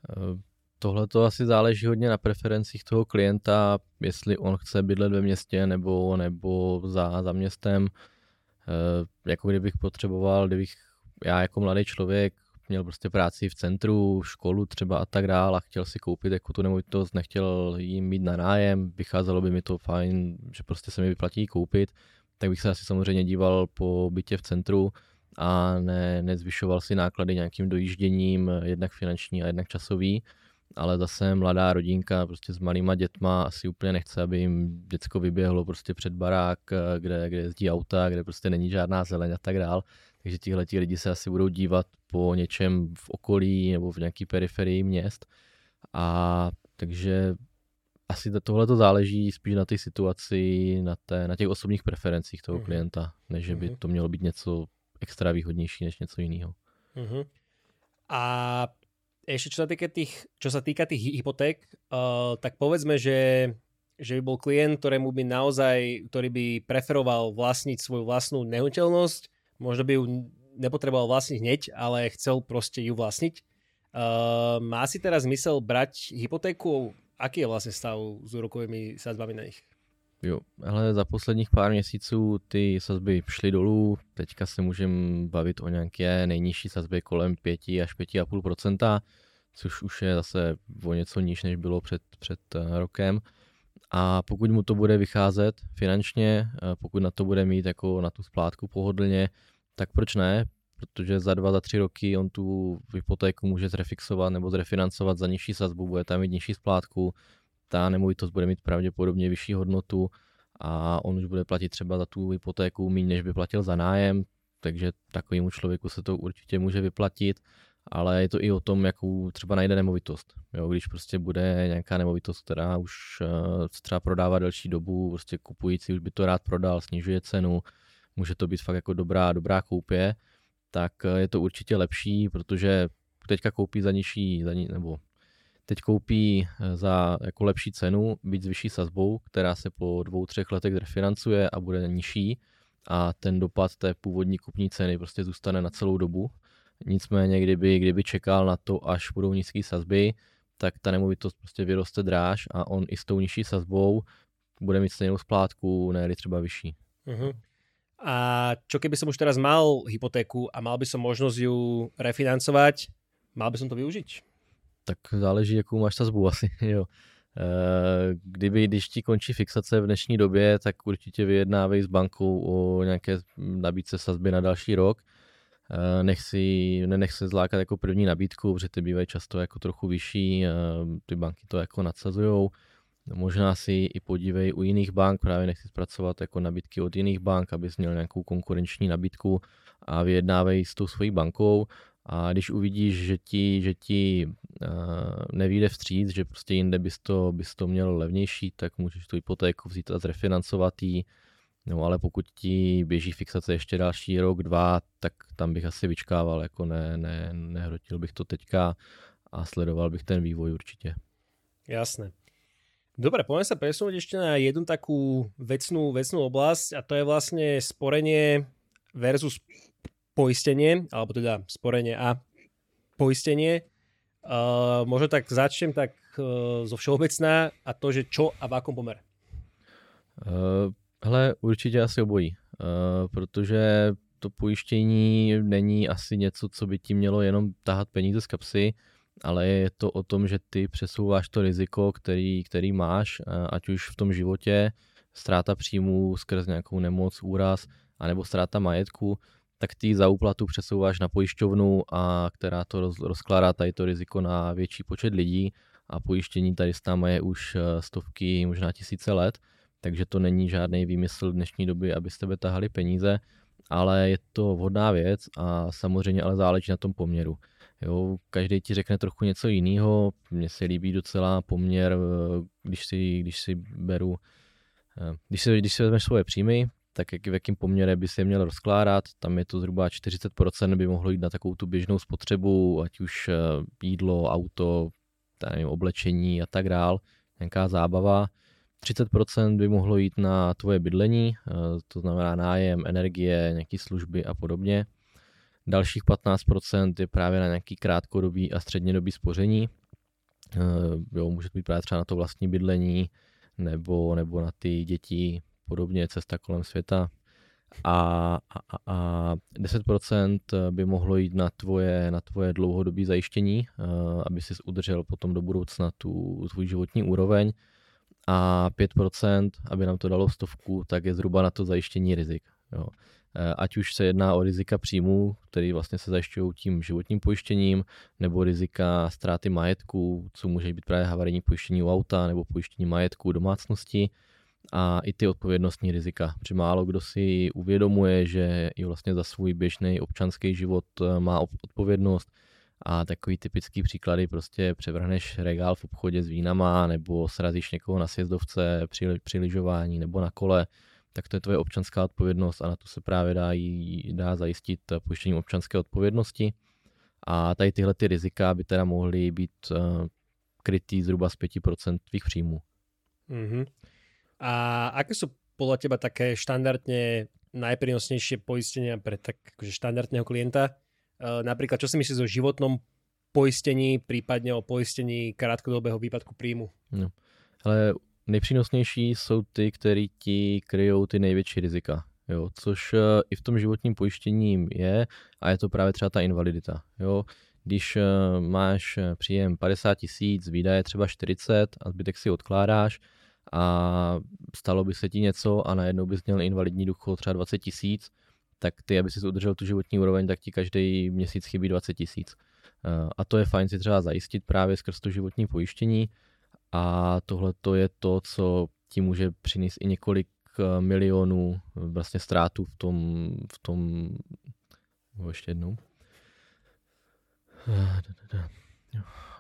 Eh, tohle to asi záleží hodně na preferencích toho klienta, jestli on chce bydlet ve městě nebo, nebo za, za městem. E, jako kdybych potřeboval, kdybych já jako mladý člověk měl prostě práci v centru, školu třeba a tak dále a chtěl si koupit jako tu nemovitost, nechtěl jim mít na nájem, vycházelo by mi to fajn, že prostě se mi vyplatí koupit, tak bych se asi samozřejmě díval po bytě v centru a ne, nezvyšoval si náklady nějakým dojížděním, jednak finanční a jednak časový, ale zase mladá rodinka prostě s malýma dětma asi úplně nechce, aby jim děcko vyběhlo prostě před barák, kde, kde jezdí auta, kde prostě není žádná zeleň a tak dál. Takže tihle lidi se asi budou dívat po něčem v okolí nebo v nějaké periferii měst. A takže asi tohle to záleží spíš na té situaci, na, té, na těch osobních preferencích toho uh-huh. klienta, než by uh-huh. to mělo být něco extra výhodnější než něco jiného. Uh-huh. A ešte čo sa týka tých, čo sa týka tých hypoték, uh, tak povedzme, že, že by bol klient, ktorému by naozaj, ktorý by preferoval vlastniť svoju vlastnú nehnuteľnosť, možno by ju nepotreboval vlastniť hneď, ale chcel proste ju vlastniť. Uh, má si teraz zmysel brať hypotéku? Aký je vlastne stav s úrokovými sazbami na nich? Jo, ale za posledních pár měsíců ty sazby šly dolů, teďka se můžeme bavit o nějaké nejnižší sazbě kolem 5 až 5,5%, což už je zase o něco níž, než bylo před, před eh, rokem. a pokud mu to bude vycházet finančně, eh, pokud na to bude mít jako na tu splátku pohodlně, tak proč ne? Protože za dva, za tři roky on tu hypotéku může zrefixovat nebo zrefinancovat za nižší sazbu, bude tam mít nižší splátku, ta nemovitost bude mít pravděpodobně vyšší hodnotu a on už bude platit třeba za tu hypotéku méně, než by platil za nájem, takže takovému člověku se to určitě může vyplatit ale je to i o tom, jakou třeba najde nemovitost. Jo, když prostě bude nějaká nemovitost, která už uh, třeba prodává delší dobu, prostě kupující už by to rád prodal, snižuje cenu, může to být fakt jako dobrá, dobrá koupě, tak uh, je to určitě lepší, protože teďka koupí za nižší, za ni, nebo teď koupí eh, za jako lepší cenu, být s vyšší sazbou, která se po dvou, třech letech refinancuje a bude nižší a ten dopad té původní kupní ceny prostě zůstane na celou dobu Nicméně, kdyby, kdyby čekal na to, až budou nízké sazby, tak ta nemovitost prostě vyroste dráž a on i s tou nižší sazbou bude mít stejnou splátku, ne třeba vyšší. Uh-huh. A čo keby som už teraz mal hypotéku a mal by som možnosť ju refinancovať, mal by som to využiť? Tak záleží, jakou máš sazbu asi, jo. Eh, kdyby, když ti končí fixace v dnešní době, tak určitě vyjednávej s bankou o nějaké nabídce sazby na další rok Eh, nech si, nenech se zlákat jako první nabídku, protože ty bývají často jako trochu vyšší, eh, ty banky to jako nadsazují. Možná si i podívej u jiných bank, právě nech si zpracovat jako nabídky od jiných bank, abys měl nějakou konkurenční nabídku a vyjednávej s tou svojí bankou a když uvidíš, že ti, že ti uh, nevíde vstříc, že prostě jinde bys to, bys to měl levnější, tak můžeš tu hypotéku vzít a zrefinancovat ji No ale pokud ti běží fixace ještě další rok, dva, tak tam bych asi vyčkával, jako ne, ne, nehrotil bych to teďka a sledoval bych ten vývoj určitě. Jasné. Dobre, poďme sa presunúť ešte na jednu takú vecnú, vecnú oblasť a to je vlastne sporenie versus poistenie, alebo teda sporenie a poistenie. Uh, možno tak začnem tak uh, zo všeobecná a to, že čo a v akom pomere. Uh, Hele, určitě asi obojí, uh, protože to pojištění není asi něco, co by ti mělo jenom tahat peníze z kapsy, ale je to o tom, že ty přesouváš to riziko, který, který máš, ať už v tom životě, ztráta příjmů skrz nějakou nemoc, úraz, anebo ztráta majetku, tak ty za úplatu přesouváš na pojišťovnu, a která to roz, rozkládá tady to riziko na větší počet lidí a pojištění tady s náma je už eh, stovky, možná tisíce let takže to není žádný výmysl dnešní doby, aby z tebe tahali peníze, ale je to vhodná věc a samozřejmě ale záleží na tom poměru. Jo, každý ti řekne trochu něco jiného, mně se líbí docela poměr, eh, když si, když si beru, eh, když si, když si vezmeš svoje příjmy, tak jak, v jakém poměre by se je měl rozkládat, tam je to zhruba 40% by mohlo jít na takovou tu běžnou spotřebu, ať už eh, jídlo, auto, nevím, oblečení a tak dál, nějaká zábava, 30% by mohlo jít na tvoje bydlení, to znamená nájem, energie, nějaké služby a podobně. Dalších 15% je právě na nějaký krátkodobý a střednědobý spoření. Eh, jo, může to být právě třeba na to vlastní bydlení nebo, nebo na ty děti, podobně cesta kolem světa. A, a, a 10% by mohlo jít na tvoje, na tvoje dlouhodobé zajištění, eh, aby si udržel potom do budoucna tu tvůj životní úroveň a 5%, aby nám to dalo stovku, tak je zhruba na to zajištění rizik. Jo. E, ať už se jedná o rizika příjmů, které vlastně se zajišťují tím životním pojištěním, nebo rizika ztráty majetku, co může být právě havarijní pojištění u auta, nebo pojištění majetku domácnosti, a i ty odpovědnostní rizika. Protože málo kdo si uvědomuje, že i vlastně za svůj běžný občanský život e, má odpovědnost, a takový typický příklady prostě převrhneš regál v obchodě s vínama nebo srazíš někoho na sjezdovce při, při lyžování nebo na kole, tak to je tvoje občanská odpovědnost a na to se právě dá, jí, dá zajistit pojištěním občanské odpovědnosti. A tady tyhle ty rizika by teda mohly být uh, krytý zhruba z 5% tvých příjmů. Mm-hmm. A aké jsou podle teba také štandardně najprínosnejšie poistenia pre tak akože štandardného klienta? Eh, napríklad, čo si myslíš o životnom poistení, prípadně o poistení krátkodobého výpadku príjmu? No. Ale nejpřínosnější jsou ty, který ti kryjou ty největší rizika. Jo, což uh, i v tom životním pojištění je a je to právě třeba ta invalidita. Jo. Když uh, máš příjem 50 tisíc, výdaje třeba 40 a zbytek si odkládáš a stalo by se ti něco a najednou bys měl invalidní důchod třeba 20 tisíc, tak ty, aby si udržel tu životní úroveň, tak ti každý měsíc chybí 20 tisíc. Eh, a to je fajn si třeba zajistit právě skrz to životní pojištění a tohle to je to, co ti může přinést i několik eh, milionů vlastně ztrátu v tom, v tom, ještě jednou.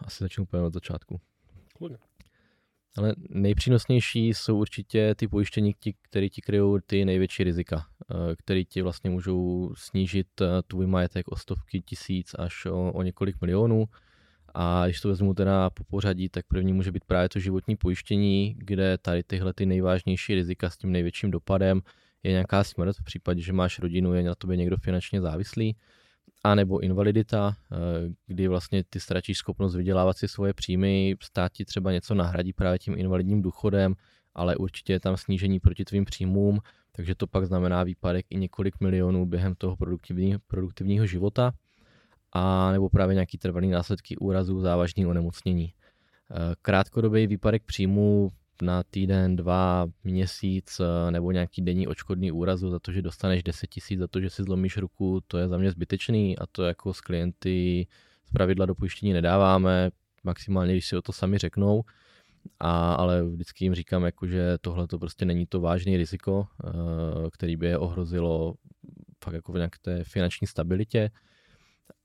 Asi začnu úplně od začátku. Ale nejpřínosnější jsou určitě ty pojištění, které ti kryjou ty největší rizika, eh, které ti vlastně můžou snížit eh, tvůj majetek o stovky tisíc až o, o několik milionů. A když to vezmu teda po pořadí, tak první může být právě to životní pojištění, kde tady tyhle ty nejvážnější rizika s tím největším dopadem je nějaká smrt, v případě, že máš rodinu, je na tobě někdo finančně závislý a nebo invalidita, eh, kdy vlastně ty ztratíš schopnost vydělávat si svoje příjmy, stát ti třeba něco nahradí právě tím invalidním důchodem, ale určitě je tam snížení proti tvým příjmům, takže to pak znamená výpadek i několik milionů během toho produktivního, produktivního života a nebo právě nějaký trvalý následky úrazů, závažný onemocnění. Eh, krátkodobý výpadek příjmů na týden, dva, měsíc eh, nebo nějaký denní očkodný úrazu za to, že dostaneš 10 tisíc za to, že si zlomíš ruku, to je za mě zbytečný a to jako s klienty z pravidla do pojištění nedáváme, maximálně když si o to sami řeknou, a, ale vždycky jim říkám, jako, že tohle to prostě není to vážné riziko, eh, který by je ohrozilo fakt jako v nějaké finanční stabilitě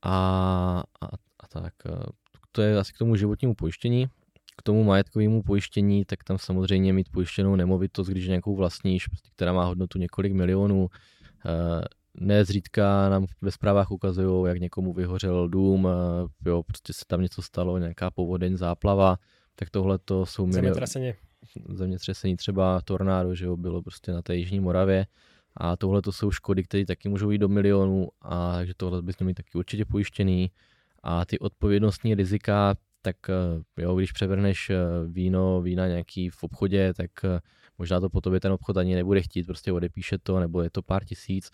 a, a, a tak. Eh, to je asi k tomu životnímu pojištění k tomu majetkovému pojištění, tak tam samozřejmě mít pojištěnou nemovitost, když nějakou vlastníš, prostě, která má hodnotu několik milionů. Eh, ne zřídka nám ve zprávách ukazují, jak někomu vyhořel dům, eh, jo, prostě se tam něco stalo, nějaká povodeň, záplava, tak tohle to jsou miliony. Zemětřesení. Zemětřesení třeba tornádo, že jo, bylo prostě na té Jižní Moravě. A tohle to jsou škody, které taky můžou jít do milionů, a takže tohle bys měl mít taky určitě pojištěný. A ty odpovědnostní rizika, tak eh, jo, když převrneš eh, víno, vína nějaký v obchodě, tak eh, možná to po tobě ten obchod ani nebude chtít, prostě odepíše to, nebo je to pár tisíc,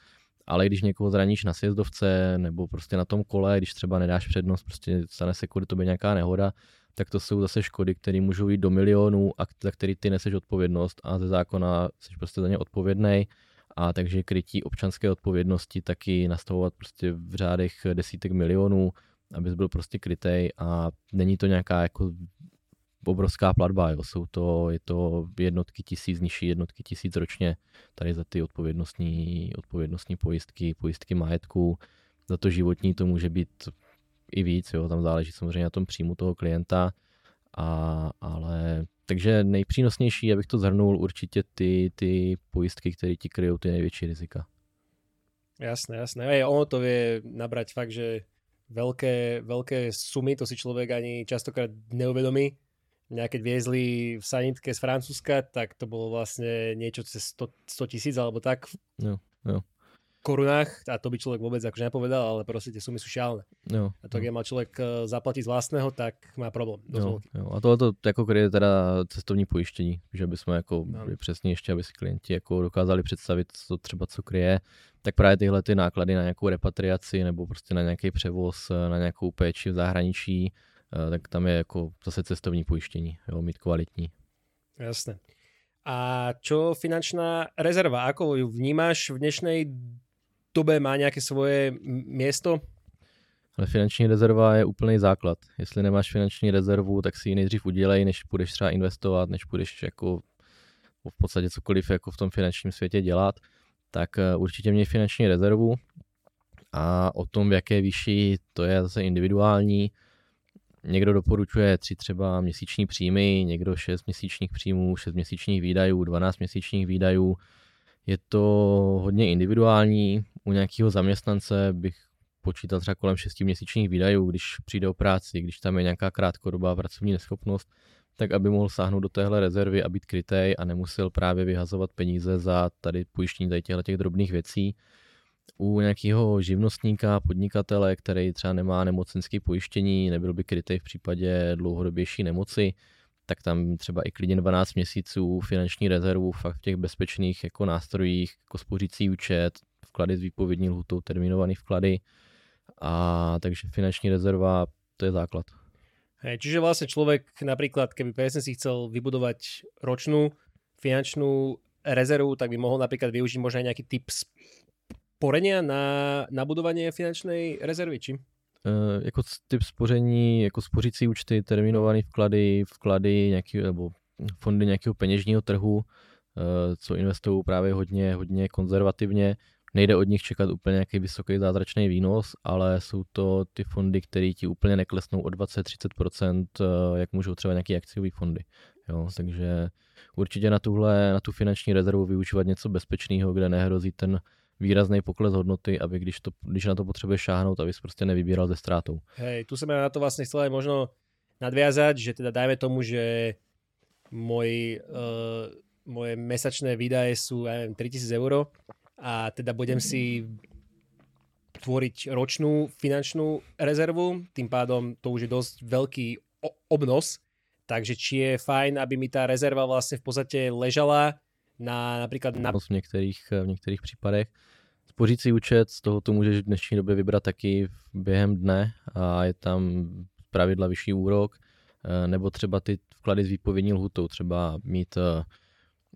ale když někoho zraníš na sjezdovce, nebo prostě na tom kole, když třeba nedáš přednost, prostě stane se kvůli tobě nějaká nehoda, tak to jsou zase škody, které můžou jít do milionů a za který ty neseš odpovědnost a ze zákona jsi prostě za ně odpovědný. A takže krytí občanské odpovědnosti taky nastavovat prostě v řádech desítek milionů, abys byl prostě krytej a není to nějaká jako obrovská platba, jo. Jsou to, je to jednotky tisíc, nižší jednotky tisíc ročně tady za ty odpovědnostní, odpovědnostní pojistky, pojistky majetku, za to životní to může být i víc, jo. tam záleží samozřejmě na tom příjmu toho klienta, a, ale takže nejpřínosnější, abych to zhrnul, určitě ty, ty pojistky, které ti kryjou ty největší rizika. Jasné, jasné. Aj ono to vie nabrať fakt, že veľké, veľké sumy, to si človek ani častokrát neuvedomí. Mňa keď viezli v sanitke z Francúzska, tak to bolo vlastne niečo cez 100, 100 tisíc alebo tak. Jo, jo korunách, a to by človek vôbec akože nepovedal, ale proste tie sumy sú šialené. Jo, a to, keď mal človek eh, zaplatiť z vlastného, tak má problém. Jo, jo. A tohle to jako kryje teda cestovní pojištění, že bychom jako no. přesně ještě, aby si klienti jako dokázali představit, co třeba co kryje, tak právě tyhle ty náklady na nějakou repatriaci nebo prostě na nějaký převoz, eh, na nějakou péči v zahraničí, eh, tak tam je jako zase cestovní pojištění, jo, mít kvalitní. Jasné. A čo finančná rezerva? Ako ju vnímáš v dnešnej dobe má nějaké svoje město? Ale finanční rezerva je úplný základ. Jestli nemáš finanční rezervu, tak si ji nejdřív udělej, než budeš třeba investovat, než budeš jako v podstatě cokoliv jako v tom finančním světě dělat, tak eh, určitě měj finanční rezervu a o tom, v jaké výši, to je zase individuální. Někdo doporučuje tři třeba měsíční příjmy, někdo šest měsíčních příjmů, šest měsíčních výdajů, 12 měsíčních výdajů. Je to hodně individuální. U nějakého zaměstnance bych počítal třeba kolem 6 měsíčních výdajů, když přijde o práci, když tam je nějaká krátkodobá pracovní neschopnost, tak aby mohl sáhnout do téhle rezervy a být krytej a nemusel právě vyhazovat peníze za tady pojištění tady těchto těch drobných věcí. U nějakého živnostníka, podnikatele, který třeba nemá nemocenské pojištění, nebyl by krytej v případě dlouhodobější nemoci, tak tam třeba i klidně 12 měsíců finanční rezervu fakt v těch bezpečných jako nástrojích, jako spořící účet, vklady s výpovědní lhutou, terminovaný vklady. A takže finanční rezerva, to je základ. Hej, čiže vlastne človek napríklad, keby presne si chcel vybudovať ročnú finančnú rezervu, tak by mohol napríklad využiť možno aj nejaký typ sporenia na, na budovanie finančnej rezervy, či? Uh, jako typ spoření, jako spořící účty, terminované vklady, vklady nějaký, nebo fondy nějakého peněžního trhu, uh, co investují právě hodně, hodně konzervativně. Nejde od nich čekat úplně nějaký vysoký zázračný výnos, ale jsou to ty fondy, které ti úplně neklesnou o 20-30%, uh, jak můžou třeba nějaké akciové fondy. Jo, takže určitě na tuhle, na tu finanční rezervu využívat něco bezpečného, kde nehrozí ten výrazný pokles hodnoty, aby když, to, když na to potřebuje šáhnout, abys prostě nevybíral ze ztrátou. Hej, tu jsem na to vlastně chcel aj možno nadviazať, že teda dajme tomu, že môj, uh, moje mesačné výdaje sú, ja neviem, 3000 eur a teda budem si tvoriť ročnú finančnú rezervu, tým pádom to už je dosť veľký obnos, takže či je fajn, aby mi tá rezerva vlastne v podstate ležala na například... Na... V některých, v některých případech. Spořící účet, z toho to můžeš v dnešní době vybrat taky během dne a je tam pravidla vyšší úrok, eh, nebo třeba ty vklady s výpovědní lhutou, třeba mít eh,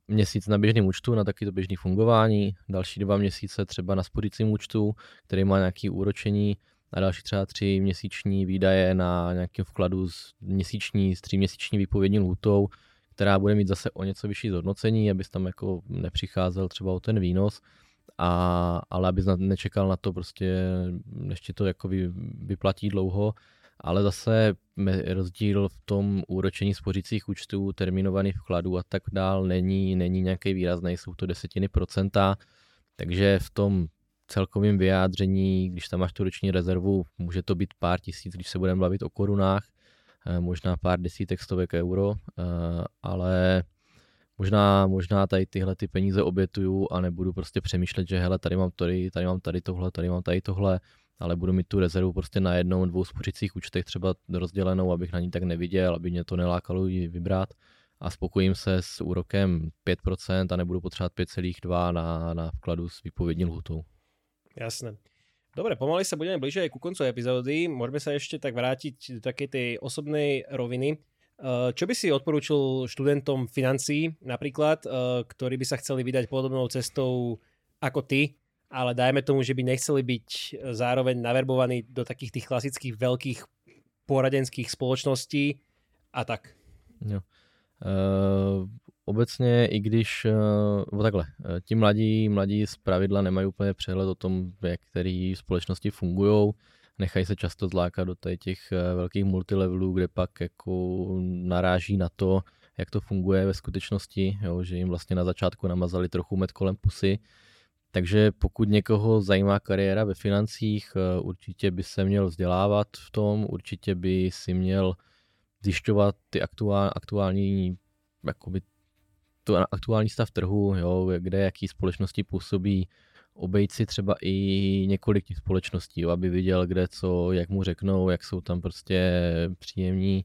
měsíc na běžném účtu, na taky to běžné fungování, další dva měsíce třeba na spořícím účtu, který má nějaké úročení a další třeba tři měsíční výdaje na nějakém vkladu s měsíční, s tříměsíční výpovědní lhutou, která bude mít zase o něco vyšší zhodnocení, abys tam jako nepřicházel třeba o ten výnos, a, ale abys nečekal na to prostě, než ti to jako vy, vyplatí dlouho, ale zase rozdíl v tom úročení spořících účtů, terminovaných vkladů a tak dál není, není nějaký výrazný, jsou to desetiny procenta, takže v tom celkovém vyjádření, když tam máš tu roční rezervu, může to být pár tisíc, když se budeme bavit o korunách, možná pár desítek stovek euro, eh, ale možná, možná tady tyhle ty peníze obětuju a nebudu prostě přemýšlet, že hele, tady mám tady, tady mám tady tohle, tady mám tady tohle, ale budu mít tu rezervu prostě na jednou, dvou spořicích účtech třeba rozdělenou, abych na ní tak neviděl, aby mě to nelákalo ji vybrat a spokojím se s úrokem 5% a nebudu potřebovat 5,2 na, na vkladu s výpovědní lhutou. Jasné. Dobre, pomaly sa budeme aj ku koncu epizódy. Môžeme sa ešte tak vrátiť do takej tej osobnej roviny. Eh, čo by si odporúčil študentom financií napríklad, eh, ktorí by sa chceli vydať podobnou cestou ako ty, ale dajme tomu, že by nechceli byť zároveň naverbovaní do takých tých klasických veľkých poradenských spoločností a tak. Jo. Uh, obecně, i když, uh, takhle, eh, ti mladí, mladí z pravidla nemají úplně přehled o tom, jak které společnosti fungují, nechají se často zlákat do těch uh, velkých multilevelů, kde pak jako naráží na to, jak to funguje ve skutečnosti, jo, že jim vlastně na začátku namazali trochu med kolem pusy. Takže pokud někoho zajímá kariéra ve financích, určitě by se měl vzdělávat v tom, určitě by si měl zjišťovat ty aktuál, aktuální jakoby aktuální stav trhu, jo, kde jaký společnosti působí, obejít si třeba i několik těch společností, jo, aby viděl, kde co, jak mu řeknou, jak jsou tam prostě příjemní.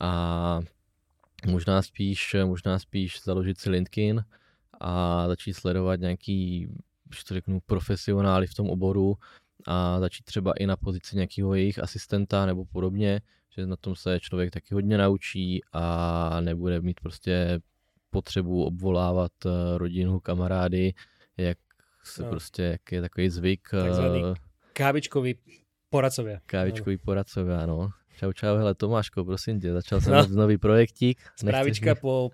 A možná spíš, možná spíš založit si LinkedIn a začít sledovat nějaký, když to řeknu, profesionály v tom oboru a začít třeba i na pozici nějakého jejich asistenta nebo podobně, že na tom se člověk taky hodně naučí a nebude mít prostě potřebu obvolávat eh, rodinu, kamarády, jak se no. prostě, jak je takový zvyk. Takzvaný uh, kávičkový poradcovia. Kávičkový no. poradcovia, no. Čau, čau, hele Tomáško, prosím tě, začal jsem no. nový projektík. Správička po,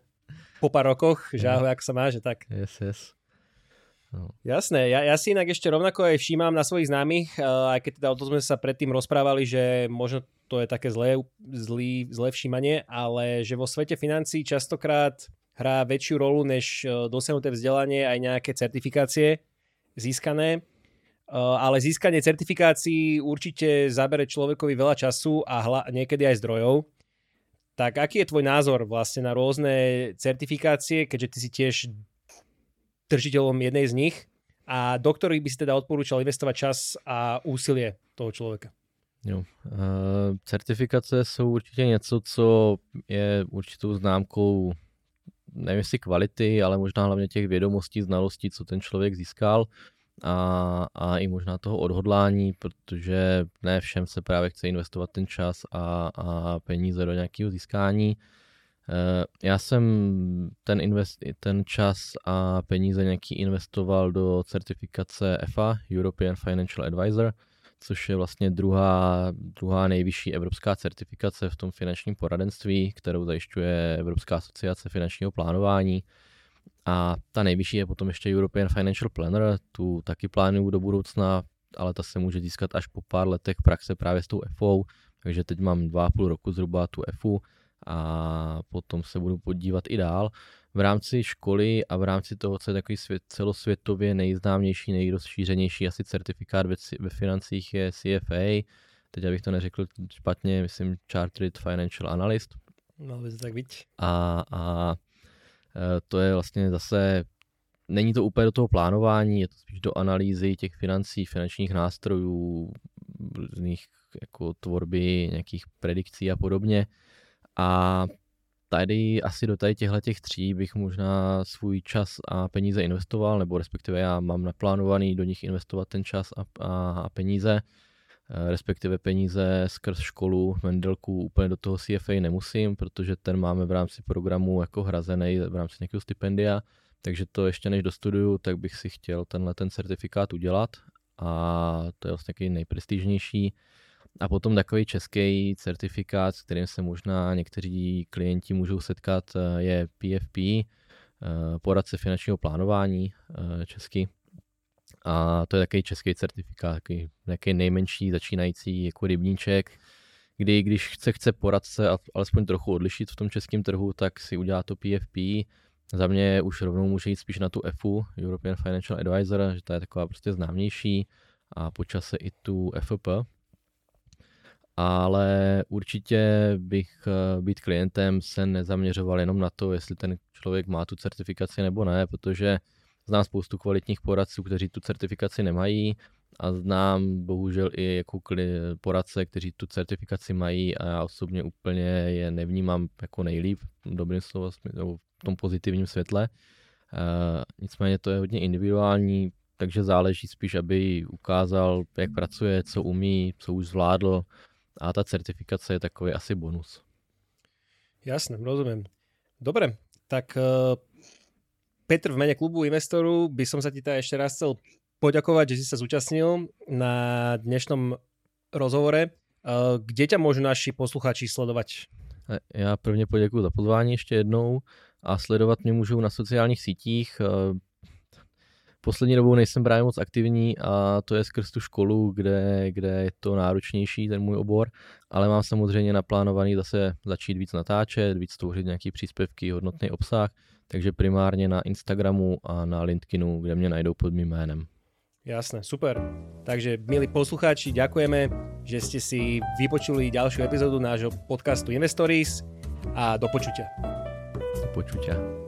po pár rokoch, že ahoj, jak sa máš, tak. Yes, yes. No. Jasné, ja, ja si inak ešte rovnako aj všímam na svojich známych, uh, aj keď teda o to sme sa predtým rozprávali, že možno to je také zlé, zlý, zlé všímanie, ale že vo svete financí častokrát hrá väčšiu rolu než e, dosiahnuté vzdelanie aj nejaké certifikácie získané. E, ale získanie certifikácií určite zabere človekovi veľa času a hla- niekedy aj zdrojov. Tak aký je tvoj názor vlastne na rôzne certifikácie, keďže ty si tiež držiteľom jednej z nich a do ktorých by si teda odporúčal investovať čas a úsilie toho člověka? Jo. Uh, certifikace jsou určitě něco, co je určitou známkou nevím jestli kvality, ale možná hlavně těch vědomostí, znalostí, co ten člověk získal a, a i možná toho odhodlání, protože ne všem se právě chce investovat ten čas a, a peníze do nějakého získání. Já jsem ten, invest, ten čas a peníze nějaký investoval do certifikace EFA, European Financial Advisor, což je vlastně druhá, druhá nejvyšší evropská certifikace v tom finančním poradenství, kterou zajišťuje Evropská asociace finančního plánování. A ta nejvyšší je potom ještě European Financial Planner, tu taky plánuju do budoucna, ale ta se může získat až po pár letech praxe právě s tou FO, takže teď mám dva a půl roku zhruba tu FU a potom se budu podívat i dál. V rámci školy a v rámci toho, co je takový svět, celosvětově nejznámější, nejrozšířenější asi certifikát ve, ve financích je CFA, teď abych to neřekl špatně, myslím Chartered Financial Analyst. No, by to tak být. A, a e, to je vlastně zase, není to úplně do toho plánování, je to spíš do analýzy těch financí, finančních nástrojů, různých jako tvorby nějakých predikcí a podobně. A tady asi do tady těchto těch tří bych možná svůj čas a peníze investoval, nebo respektive já mám naplánovaný do nich investovat ten čas a, a, a peníze, eh, respektive peníze skrz školu, Mendelku, úplně do toho CFA nemusím, protože ten máme v rámci programu jako hrazený v rámci nějakého stipendia, takže to ještě než dostuduju, tak bych si chtěl tenhle ten certifikát udělat a to je vlastně nejprestižnější. A potom takový český certifikát, s kterým se možná někteří klienti můžou setkat, eh, je PFP, eh, poradce finančního plánování eh, český. A to je takový český certifikát, takový, takový nejmenší začínající jako rybníček, kdy když se chce poradce alespoň trochu odlišit v tom českém trhu, tak si udělá to PFP. Za mě už rovnou může jít spíš na tu EFU, European Financial Advisor, že to je taková prostě známější a počase i tu FP, ale určitě bych eh, být klientem se nezaměřoval jenom na to, jestli ten člověk má tu certifikaci nebo ne, protože znám spoustu kvalitních poradců, kteří tu certifikaci nemají a znám bohužel i jako poradce, kteří tu certifikaci mají a já osobně úplně je nevnímám jako nejlíp v dobrým slova, v tom pozitivním světle. Uh, nicméně to je hodně individuální, takže záleží spíš, aby ukázal, jak pracuje, co umí, co už zvládl, a ta certifikace je takový asi bonus. Jasné, rozumiem. Dobre, tak uh, Petr, v mene klubu investoru by som sa ti teda ešte raz chcel poďakovať, že si sa zúčastnil na dnešnom rozhovore. Uh, kde ťa môžu naši posluchači sledovať? Já prvně poděkuji za pozvání ještě jednou a sledovat mě můžou na sociálních sítích. Poslední dobou nejsem právě moc aktivní a to je skrz tu školu, kde, kde je to náročnější, ten můj obor, ale mám samozřejmě naplánovaný zase začít víc natáčet, víc tvořit nějaký příspěvky, hodnotný obsah, takže primárně na Instagramu a na LinkedInu, kde mě najdou pod mým jménem. Jasné, super. Takže, milí poslucháči, ďakujeme, že ste si vypočuli ďalšiu epizódu nášho podcastu Investories a do počutia. Do počutia.